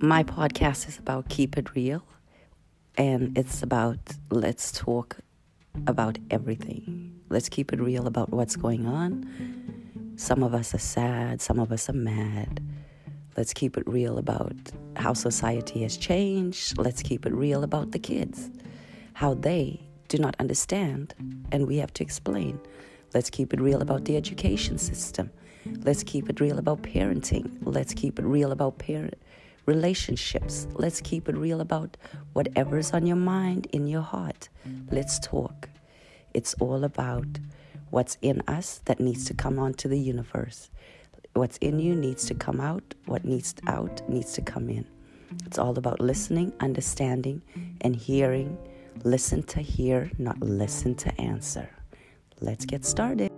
My podcast is about keep it real, and it's about let's talk about everything. Let's keep it real about what's going on. Some of us are sad, some of us are mad. Let's keep it real about how society has changed. Let's keep it real about the kids, how they do not understand, and we have to explain. Let's keep it real about the education system. Let's keep it real about parenting. Let's keep it real about parent relationships. Let's keep it real about whatever's on your mind, in your heart. Let's talk. It's all about what's in us that needs to come onto the universe. What's in you needs to come out. What needs out needs to come in. It's all about listening, understanding, and hearing. Listen to hear, not listen to answer. Let's get started.